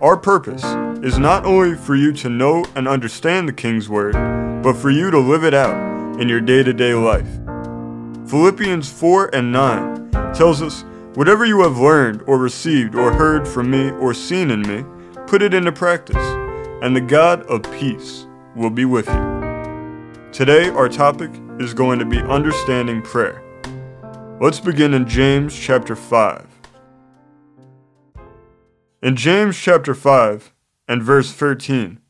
Our purpose is not only for you to know and understand the King's Word, but for you to live it out in your day to day life. Philippians 4 and 9 tells us, Whatever you have learned or received or heard from me or seen in me, put it into practice, and the God of peace will be with you. Today, our topic is going to be understanding prayer. Let's begin in James chapter 5. In James chapter 5 and verse 13,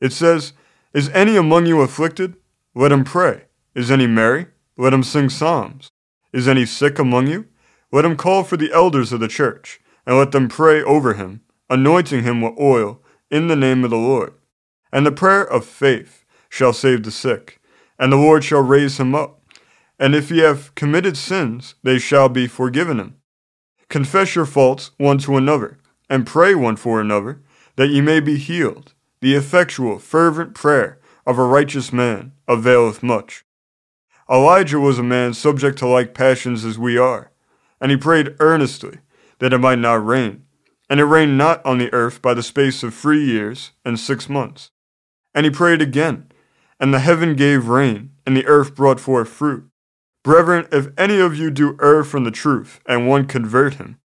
it says, Is any among you afflicted? Let him pray. Is any merry? Let him sing psalms. Is any sick among you? Let him call for the elders of the church, and let them pray over him, anointing him with oil in the name of the Lord. And the prayer of faith shall save the sick, and the Lord shall raise him up. And if he have committed sins, they shall be forgiven him. Confess your faults one to another and pray one for another, that ye may be healed. The effectual, fervent prayer of a righteous man availeth much. Elijah was a man subject to like passions as we are, and he prayed earnestly that it might not rain. And it rained not on the earth by the space of three years and six months. And he prayed again, and the heaven gave rain, and the earth brought forth fruit. Brethren, if any of you do err from the truth, and one convert him,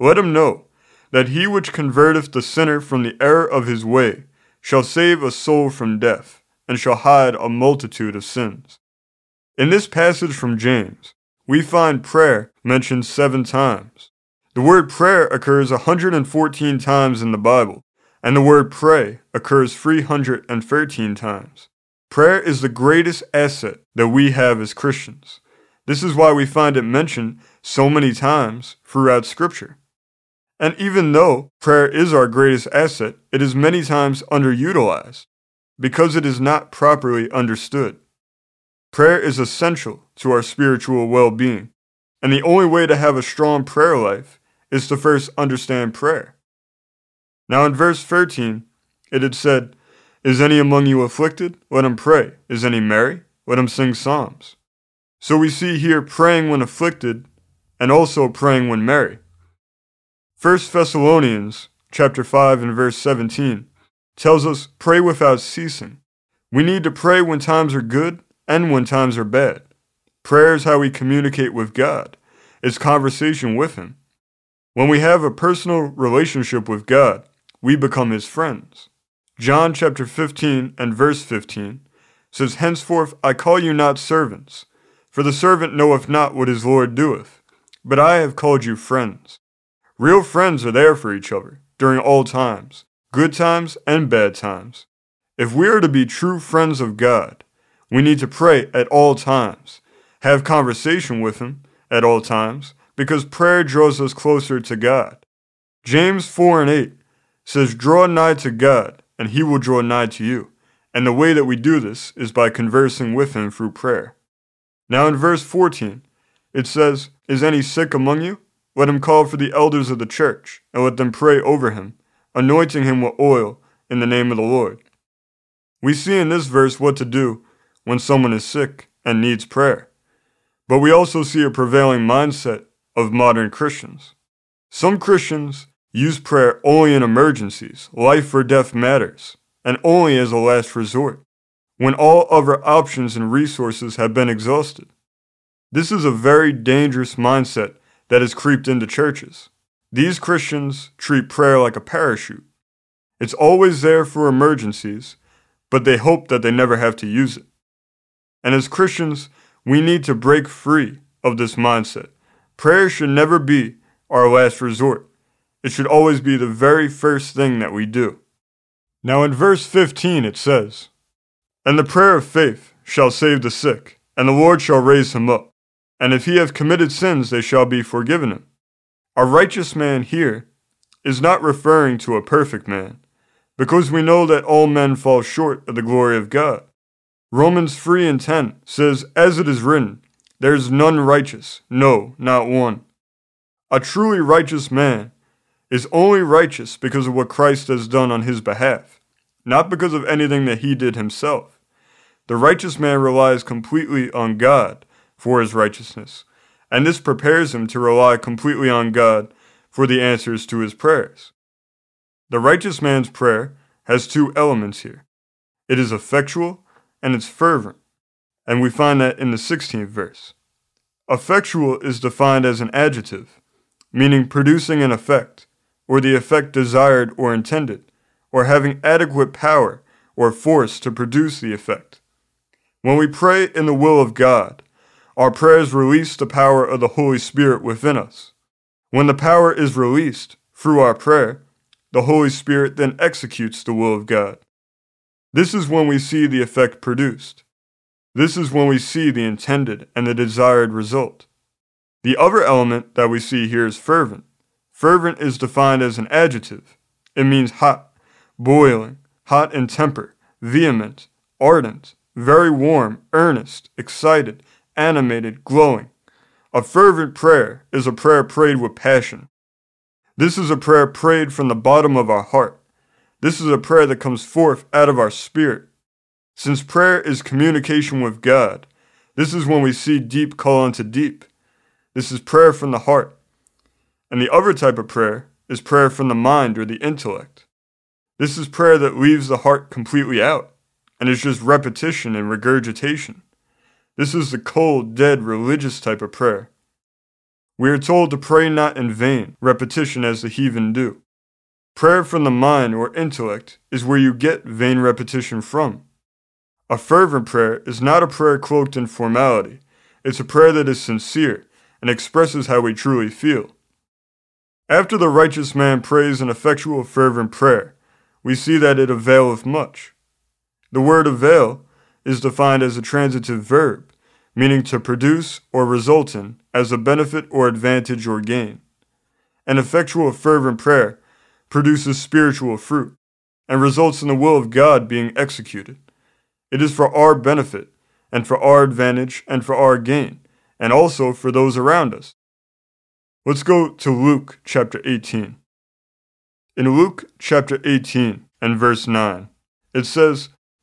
let him know that he which converteth the sinner from the error of his way shall save a soul from death, and shall hide a multitude of sins. In this passage from James, we find prayer mentioned seven times. The word prayer occurs 114 times in the Bible, and the word pray occurs 313 times. Prayer is the greatest asset that we have as Christians. This is why we find it mentioned so many times throughout Scripture. And even though prayer is our greatest asset, it is many times underutilized because it is not properly understood. Prayer is essential to our spiritual well being, and the only way to have a strong prayer life is to first understand prayer. Now, in verse 13, it had said, Is any among you afflicted? Let him pray. Is any merry? Let him sing psalms. So we see here praying when afflicted and also praying when merry. 1 Thessalonians chapter 5 and verse 17 tells us pray without ceasing. We need to pray when times are good and when times are bad. Prayer is how we communicate with God. It's conversation with him. When we have a personal relationship with God, we become his friends. John chapter 15 and verse 15 says, Henceforth I call you not servants, for the servant knoweth not what his Lord doeth, but I have called you friends. Real friends are there for each other during all times, good times and bad times. If we are to be true friends of God, we need to pray at all times, have conversation with Him at all times, because prayer draws us closer to God. James 4 and 8 says, Draw nigh to God, and He will draw nigh to you. And the way that we do this is by conversing with Him through prayer. Now in verse 14, it says, Is any sick among you? Let him call for the elders of the church, and let them pray over him, anointing him with oil in the name of the Lord. We see in this verse what to do when someone is sick and needs prayer. But we also see a prevailing mindset of modern Christians. Some Christians use prayer only in emergencies, life or death matters, and only as a last resort, when all other options and resources have been exhausted. This is a very dangerous mindset that has creeped into churches. These Christians treat prayer like a parachute. It's always there for emergencies, but they hope that they never have to use it. And as Christians, we need to break free of this mindset. Prayer should never be our last resort. It should always be the very first thing that we do. Now, in verse 15, it says, And the prayer of faith shall save the sick, and the Lord shall raise him up and if he have committed sins, they shall be forgiven him. A righteous man here is not referring to a perfect man, because we know that all men fall short of the glory of God. Romans 3 and 10 says, As it is written, there is none righteous, no, not one. A truly righteous man is only righteous because of what Christ has done on his behalf, not because of anything that he did himself. The righteous man relies completely on God for his righteousness, and this prepares him to rely completely on God for the answers to his prayers. The righteous man's prayer has two elements here it is effectual and it's fervent, and we find that in the 16th verse. Effectual is defined as an adjective, meaning producing an effect, or the effect desired or intended, or having adequate power or force to produce the effect. When we pray in the will of God, our prayers release the power of the Holy Spirit within us. When the power is released through our prayer, the Holy Spirit then executes the will of God. This is when we see the effect produced. This is when we see the intended and the desired result. The other element that we see here is fervent. Fervent is defined as an adjective. It means hot, boiling, hot in temper, vehement, ardent, very warm, earnest, excited, animated, glowing. A fervent prayer is a prayer prayed with passion. This is a prayer prayed from the bottom of our heart. This is a prayer that comes forth out of our spirit. Since prayer is communication with God, this is when we see deep call unto deep. This is prayer from the heart. And the other type of prayer is prayer from the mind or the intellect. This is prayer that leaves the heart completely out and is just repetition and regurgitation. This is the cold, dead, religious type of prayer. We are told to pray not in vain, repetition as the heathen do. Prayer from the mind or intellect is where you get vain repetition from. A fervent prayer is not a prayer cloaked in formality. It's a prayer that is sincere and expresses how we truly feel. After the righteous man prays an effectual fervent prayer, we see that it availeth much. The word avail is defined as a transitive verb, meaning to produce or result in as a benefit or advantage or gain. An effectual fervent prayer produces spiritual fruit, and results in the will of God being executed. It is for our benefit, and for our advantage, and for our gain, and also for those around us. Let's go to Luke chapter 18. In Luke chapter 18 and verse 9, it says,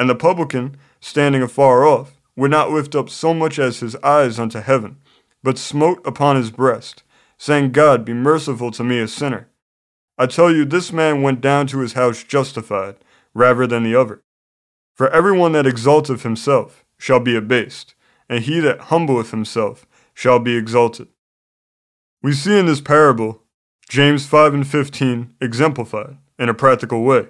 And the publican, standing afar off, would not lift up so much as his eyes unto heaven, but smote upon his breast, saying, God, be merciful to me, a sinner. I tell you, this man went down to his house justified, rather than the other. For everyone that exalteth himself shall be abased, and he that humbleth himself shall be exalted. We see in this parable James 5 and 15 exemplified in a practical way.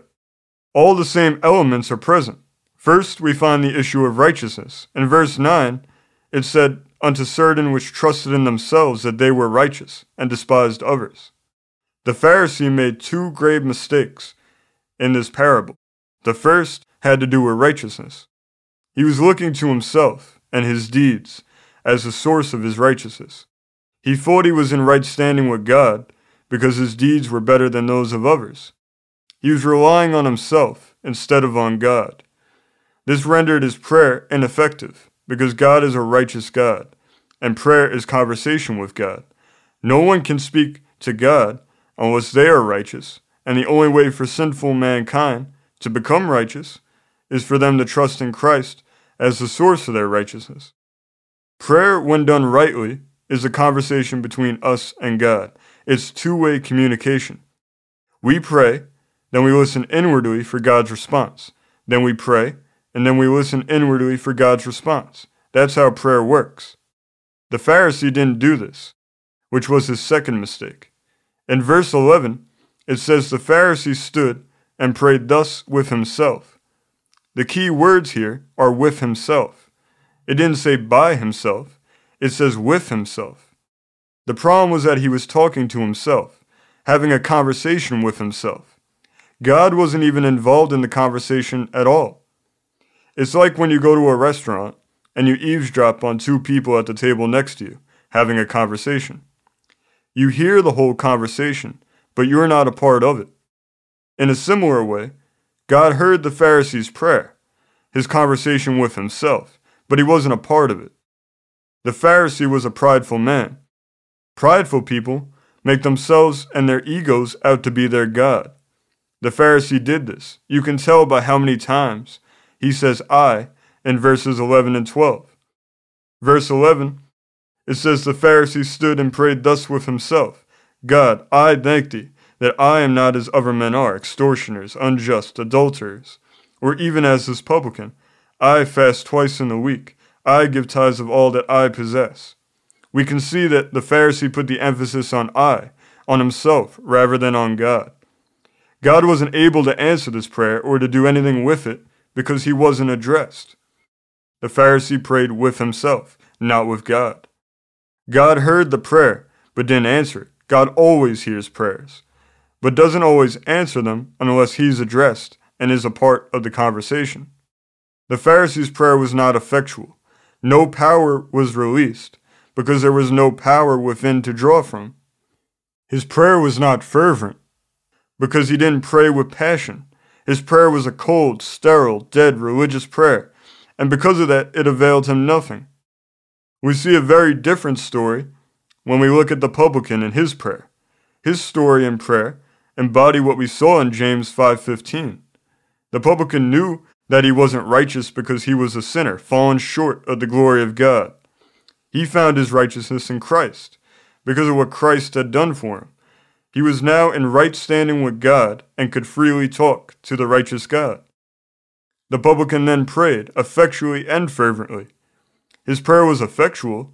All the same elements are present. First, we find the issue of righteousness. In verse 9, it said, Unto certain which trusted in themselves that they were righteous, and despised others. The Pharisee made two grave mistakes in this parable. The first had to do with righteousness. He was looking to himself and his deeds as the source of his righteousness. He thought he was in right standing with God because his deeds were better than those of others. He was relying on himself instead of on God. This rendered his prayer ineffective because God is a righteous God, and prayer is conversation with God. No one can speak to God unless they are righteous, and the only way for sinful mankind to become righteous is for them to trust in Christ as the source of their righteousness. Prayer, when done rightly, is a conversation between us and God. It's two way communication. We pray, then we listen inwardly for God's response. Then we pray, and then we listen inwardly for God's response. That's how prayer works. The Pharisee didn't do this, which was his second mistake. In verse 11, it says the Pharisee stood and prayed thus with himself. The key words here are with himself. It didn't say by himself, it says with himself. The problem was that he was talking to himself, having a conversation with himself. God wasn't even involved in the conversation at all. It's like when you go to a restaurant and you eavesdrop on two people at the table next to you having a conversation. You hear the whole conversation, but you're not a part of it. In a similar way, God heard the Pharisee's prayer, his conversation with himself, but he wasn't a part of it. The Pharisee was a prideful man. Prideful people make themselves and their egos out to be their God. The Pharisee did this. You can tell by how many times he says I in verses 11 and 12. Verse 11, it says, The Pharisee stood and prayed thus with himself God, I thank thee that I am not as other men are, extortioners, unjust, adulterers, or even as this publican. I fast twice in the week. I give tithes of all that I possess. We can see that the Pharisee put the emphasis on I, on himself, rather than on God. God wasn't able to answer this prayer or to do anything with it because he wasn't addressed. The Pharisee prayed with himself, not with God. God heard the prayer, but didn't answer it. God always hears prayers, but doesn't always answer them unless he's addressed and is a part of the conversation. The Pharisee's prayer was not effectual. No power was released because there was no power within to draw from. His prayer was not fervent because he didn't pray with passion. His prayer was a cold, sterile, dead religious prayer and because of that, it availed him nothing. We see a very different story when we look at the publican and his prayer. His story and prayer embody what we saw in James 5:15. The publican knew that he wasn't righteous because he was a sinner, fallen short of the glory of God. He found his righteousness in Christ because of what Christ had done for him. He was now in right standing with God and could freely talk to the righteous God. The publican then prayed, effectually and fervently. His prayer was effectual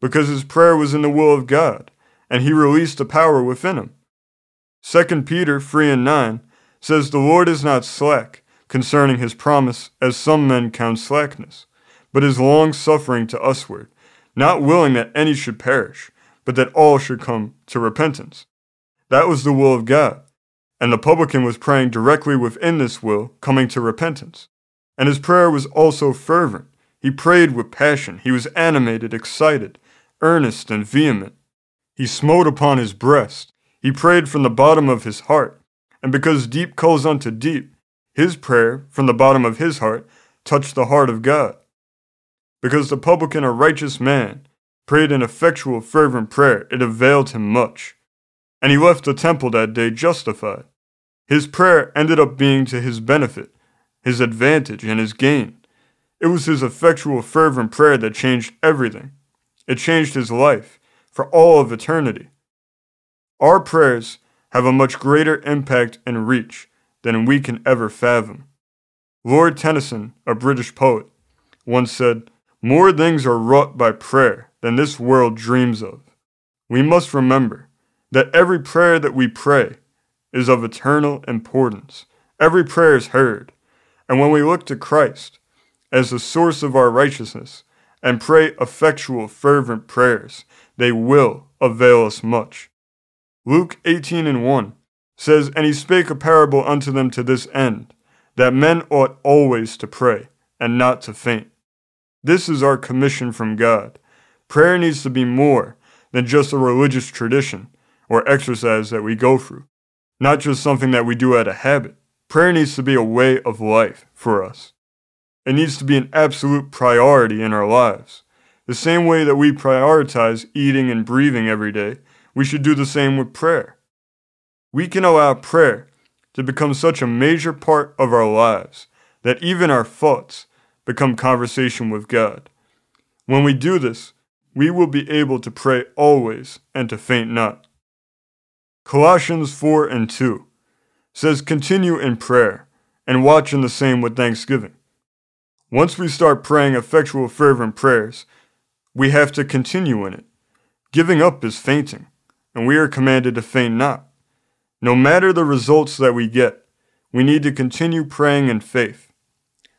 because his prayer was in the will of God, and he released the power within him. 2 Peter 3 and 9 says, The Lord is not slack concerning his promise, as some men count slackness, but is long suffering to usward, not willing that any should perish, but that all should come to repentance. That was the will of God, and the publican was praying directly within this will, coming to repentance. And his prayer was also fervent. He prayed with passion. He was animated, excited, earnest, and vehement. He smote upon his breast. He prayed from the bottom of his heart. And because deep calls unto deep, his prayer from the bottom of his heart touched the heart of God. Because the publican, a righteous man, prayed an effectual, fervent prayer, it availed him much. And he left the temple that day justified. His prayer ended up being to his benefit, his advantage, and his gain. It was his effectual, fervent prayer that changed everything. It changed his life for all of eternity. Our prayers have a much greater impact and reach than we can ever fathom. Lord Tennyson, a British poet, once said, More things are wrought by prayer than this world dreams of. We must remember that every prayer that we pray is of eternal importance. Every prayer is heard, and when we look to Christ as the source of our righteousness and pray effectual, fervent prayers, they will avail us much. Luke 18 and 1 says, And he spake a parable unto them to this end, that men ought always to pray, and not to faint. This is our commission from God. Prayer needs to be more than just a religious tradition or exercise that we go through, not just something that we do out of habit. Prayer needs to be a way of life for us. It needs to be an absolute priority in our lives. The same way that we prioritize eating and breathing every day, we should do the same with prayer. We can allow prayer to become such a major part of our lives that even our thoughts become conversation with God. When we do this, we will be able to pray always and to faint not. Colossians 4 and 2 says continue in prayer and watch in the same with thanksgiving. Once we start praying effectual, fervent prayers, we have to continue in it. Giving up is fainting, and we are commanded to faint not. No matter the results that we get, we need to continue praying in faith.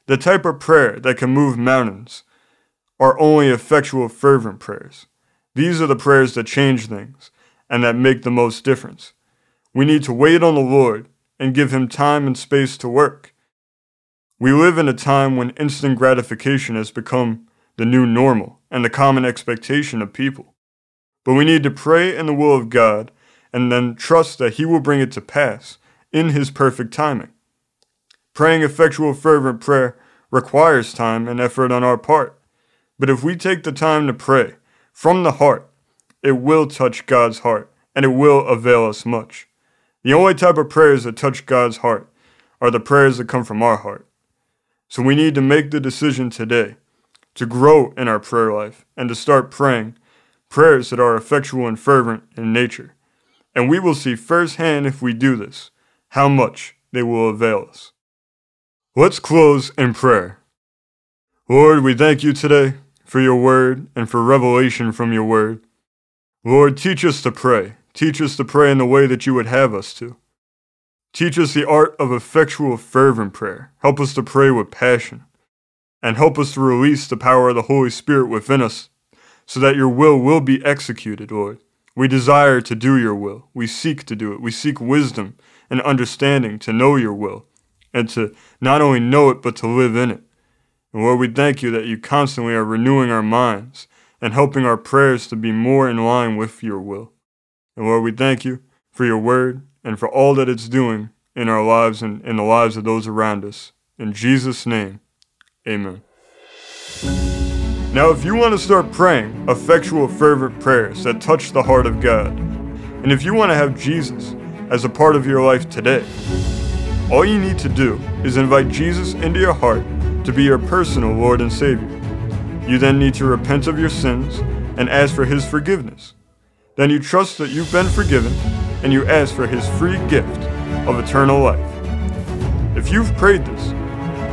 The type of prayer that can move mountains are only effectual, fervent prayers. These are the prayers that change things and that make the most difference. We need to wait on the Lord and give Him time and space to work. We live in a time when instant gratification has become the new normal and the common expectation of people. But we need to pray in the will of God and then trust that He will bring it to pass in His perfect timing. Praying effectual, fervent prayer requires time and effort on our part. But if we take the time to pray from the heart, it will touch God's heart and it will avail us much. The only type of prayers that touch God's heart are the prayers that come from our heart. So we need to make the decision today to grow in our prayer life and to start praying prayers that are effectual and fervent in nature. And we will see firsthand if we do this how much they will avail us. Let's close in prayer. Lord, we thank you today for your word and for revelation from your word. Lord, teach us to pray. Teach us to pray in the way that you would have us to. Teach us the art of effectual, fervent prayer. Help us to pray with passion. And help us to release the power of the Holy Spirit within us so that your will will be executed, Lord. We desire to do your will. We seek to do it. We seek wisdom and understanding to know your will and to not only know it, but to live in it. And Lord, we thank you that you constantly are renewing our minds and helping our prayers to be more in line with your will. And Lord, we thank you for your word and for all that it's doing in our lives and in the lives of those around us. In Jesus' name, amen. Now, if you want to start praying effectual, fervent prayers that touch the heart of God, and if you want to have Jesus as a part of your life today, all you need to do is invite Jesus into your heart to be your personal Lord and Savior. You then need to repent of your sins and ask for His forgiveness. Then you trust that you've been forgiven and you ask for His free gift of eternal life. If you've prayed this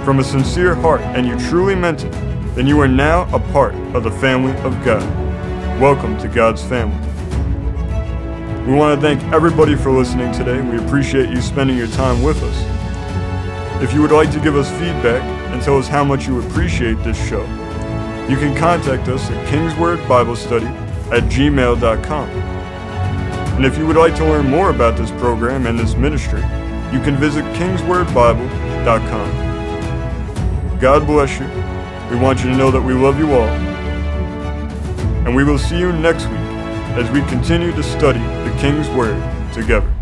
from a sincere heart and you truly meant it, then you are now a part of the family of God. Welcome to God's family. We want to thank everybody for listening today. We appreciate you spending your time with us. If you would like to give us feedback and tell us how much you appreciate this show, you can contact us at kingswordbiblestudy Bible Study at gmail.com. And if you would like to learn more about this program and this ministry, you can visit kingswordbible.com. God bless you. We want you to know that we love you all. And we will see you next week as we continue to study the King's Word together.